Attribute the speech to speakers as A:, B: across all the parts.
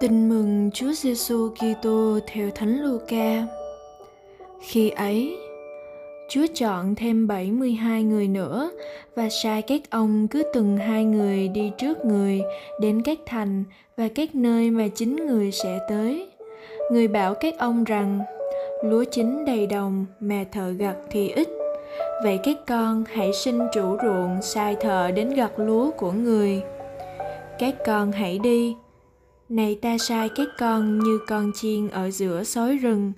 A: Tin mừng Chúa Giêsu Kitô theo Thánh Luca. Khi ấy, Chúa chọn thêm 72 người nữa và sai các ông cứ từng hai người đi trước người đến các thành và các nơi mà chính người sẽ tới. Người bảo các ông rằng, lúa chín đầy đồng mà thợ gặt thì ít. Vậy các con hãy xin chủ ruộng sai thợ đến gặt lúa của người. Các con hãy đi, này ta sai các con như con chiên ở giữa sói rừng.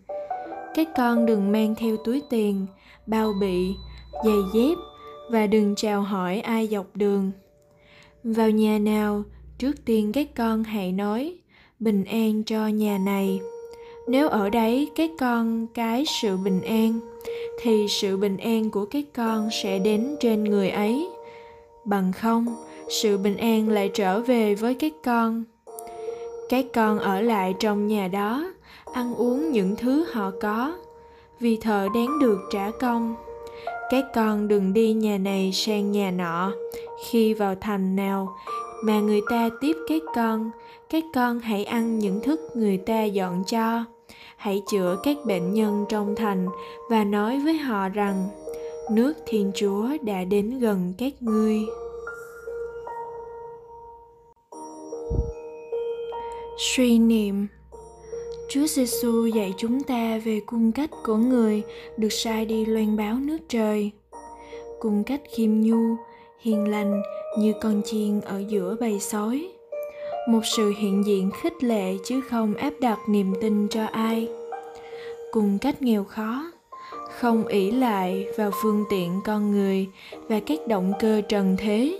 A: Các con đừng mang theo túi tiền, bao bị giày dép và đừng chào hỏi ai dọc đường. Vào nhà nào, trước tiên các con hãy nói, bình an cho nhà này. Nếu ở đấy các con cái sự bình an, thì sự bình an của các con sẽ đến trên người ấy. Bằng không, sự bình an lại trở về với các con các con ở lại trong nhà đó, ăn uống những thứ họ có. Vì thợ đáng được trả công. Các con đừng đi nhà này sang nhà nọ. Khi vào thành nào mà người ta tiếp các con các con hãy ăn những thức người ta dọn cho. Hãy chữa các bệnh nhân trong thành và nói với họ rằng, nước thiên chúa đã đến gần các ngươi. Suy niệm Chúa Giêsu dạy chúng ta về cung cách của người được sai đi loan báo nước trời. Cung cách khiêm nhu, hiền lành như con chiên ở giữa bầy sói. Một sự hiện diện khích lệ chứ không áp đặt niềm tin cho ai. cung cách nghèo khó, không ỷ lại vào phương tiện con người và các động cơ trần thế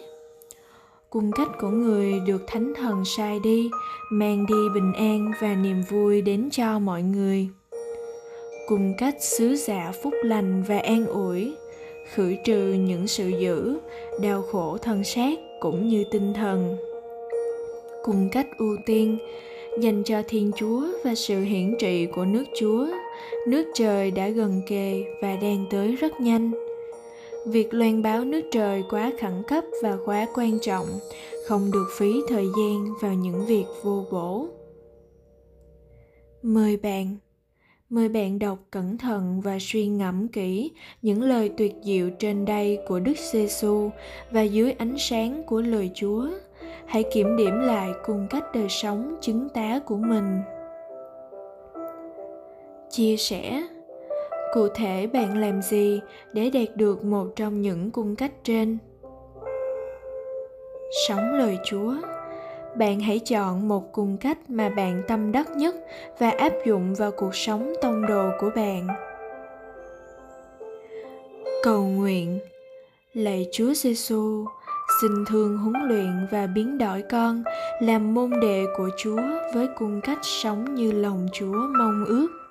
A: cung cách của người được thánh thần sai đi, mang đi bình an và niềm vui đến cho mọi người. Cung cách sứ giả phúc lành và an ủi khử trừ những sự dữ, đau khổ thân xác cũng như tinh thần. Cung cách ưu tiên, dành cho thiên chúa và sự hiển trị của nước chúa, nước trời đã gần kề và đang tới rất nhanh việc loan báo nước trời quá khẩn cấp và quá quan trọng, không được phí thời gian vào những việc vô bổ mời bạn mời bạn đọc cẩn thận và suy ngẫm kỹ những lời tuyệt diệu trên đây của Đức giê xu và dưới ánh sáng của lời Chúa. Hãy kiểm điểm lại cùng cách đời sống, chứng tá của mình. Chia sẻ cụ thể bạn làm gì để đạt được một trong những cung cách trên? Sống lời chúa. Bạn hãy chọn một cung cách mà bạn tâm đắc nhất và áp dụng vào cuộc sống tông đồ của bạn. Cầu nguyện. Lạy chúa giêsu xin thương huấn luyện và biến đổi con làm môn đệ của chúa với cung cách sống như lòng chúa mong ước.